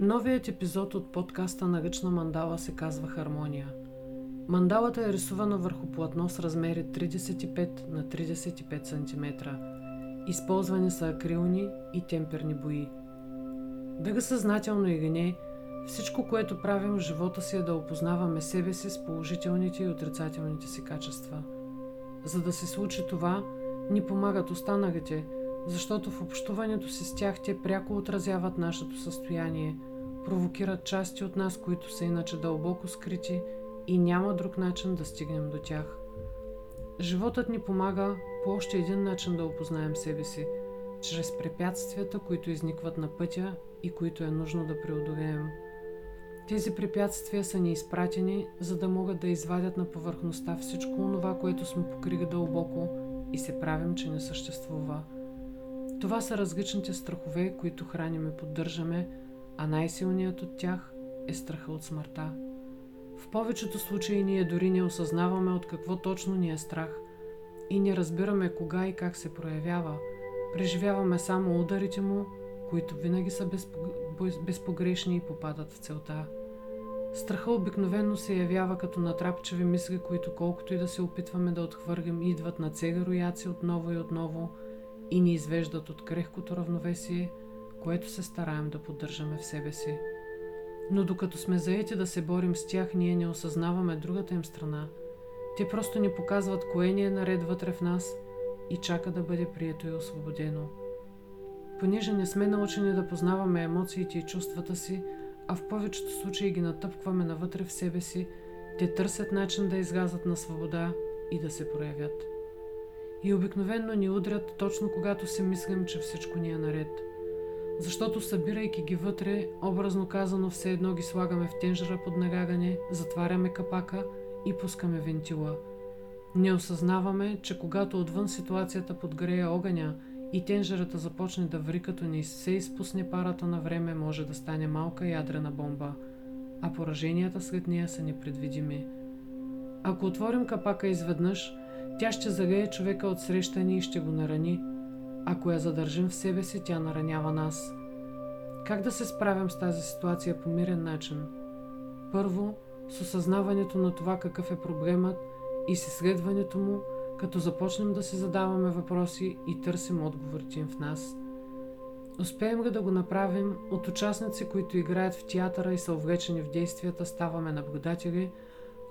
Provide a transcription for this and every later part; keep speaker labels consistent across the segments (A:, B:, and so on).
A: Новият епизод от подкаста на Ръчна мандала се казва Хармония. Мандалата е рисувана върху платно с размери 35 на 35 см. Използвани са акрилни и темперни бои. Дали съзнателно или не, всичко, което правим в живота си е да опознаваме себе си с положителните и отрицателните си качества. За да се случи това, ни помагат останалите, защото в общуването си с тях те пряко отразяват нашето състояние, провокират части от нас, които са иначе дълбоко скрити и няма друг начин да стигнем до тях. Животът ни помага по още един начин да опознаем себе си, чрез препятствията, които изникват на пътя и които е нужно да преодолеем – тези препятствия са ни изпратени, за да могат да извадят на повърхността всичко това, което сме покрили дълбоко и се правим, че не съществува. Това са различните страхове, които храним и поддържаме, а най-силният от тях е страха от смъртта. В повечето случаи ние дори не осъзнаваме от какво точно ни е страх и не разбираме кога и как се проявява. Преживяваме само ударите му, които винаги са безпогрешни и попадат в целта. Страха обикновено се явява като натрапчеви мисли, които колкото и да се опитваме да отхвърлим, идват на цели рояци отново и отново и ни извеждат от крехкото равновесие, което се стараем да поддържаме в себе си. Но докато сме заети да се борим с тях, ние не осъзнаваме другата им страна. Те просто ни показват кое ни е наред вътре в нас и чака да бъде прието и освободено. Понеже не сме научени да познаваме емоциите и чувствата си, а в повечето случаи ги натъпкваме навътре в себе си, те търсят начин да излязат на свобода и да се проявят. И обикновенно ни удрят точно когато си мислим, че всичко ни е наред. Защото събирайки ги вътре, образно казано все едно ги слагаме в тенжера под налягане, затваряме капака и пускаме вентила. Не осъзнаваме, че когато отвън ситуацията подгрее огъня – и тенжерата започне да ври, като не се изпусне парата на време, може да стане малка ядрена бомба, а пораженията след нея са непредвидими. Ако отворим капака изведнъж, тя ще загее човека от срещани и ще го нарани. Ако я задържим в себе си, тя наранява нас. Как да се справим с тази ситуация по мирен начин? Първо, с осъзнаването на това какъв е проблемът и с изследването му – като започнем да си задаваме въпроси и търсим отговорите им в нас. Успеем ли да го направим, от участници, които играят в театъра и са увлечени в действията, ставаме наблюдатели,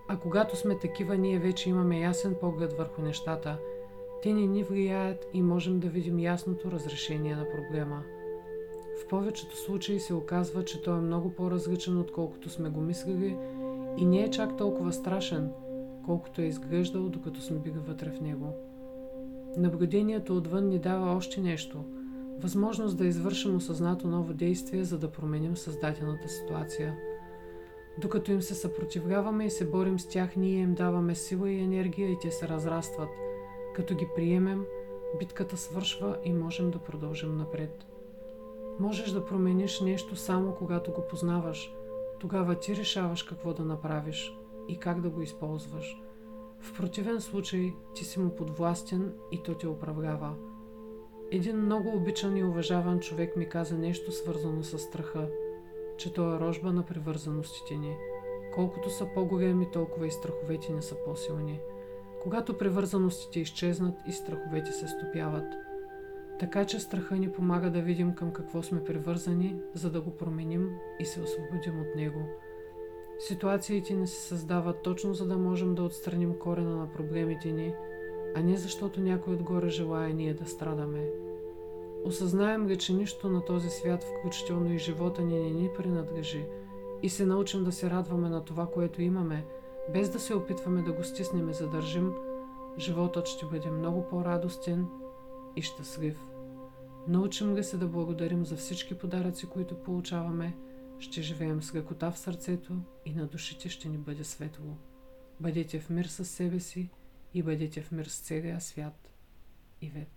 A: а когато сме такива, ние вече имаме ясен поглед върху нещата. Те ни ни влияят и можем да видим ясното разрешение на проблема. В повечето случаи се оказва, че той е много по-различен, отколкото сме го мислили и не е чак толкова страшен – колкото е изглеждало, докато сме били вътре в него. Наблюдението отвън ни дава още нещо – възможност да извършим осъзнато ново действие, за да променим създадената ситуация. Докато им се съпротивляваме и се борим с тях, ние им даваме сила и енергия и те се разрастват. Като ги приемем, битката свършва и можем да продължим напред. Можеш да промениш нещо само когато го познаваш. Тогава ти решаваш какво да направиш и как да го използваш. В противен случай ти си му подвластен и то те управлява. Един много обичан и уважаван човек ми каза нещо свързано с страха, че то е рожба на привързаностите ни. Колкото са по-големи, толкова и страховете ни са по-силни. Когато привързаностите изчезнат и страховете се стопяват. Така че страха ни помага да видим към какво сме привързани, за да го променим и се освободим от него. Ситуациите ни се създават точно за да можем да отстраним корена на проблемите ни, а не защото някой отгоре желая ние да страдаме. Осъзнаем ли, че нищо на този свят, включително и живота ни, не ни принадлежи и се научим да се радваме на това, което имаме, без да се опитваме да го стиснем и задържим, животът ще бъде много по-радостен и щастлив. Научим ли се да благодарим за всички подаръци, които получаваме – ще живеем с лекота в сърцето и на душите ще ни бъде светло. Бъдете в мир със себе си и бъдете в мир с целия свят. Ивет.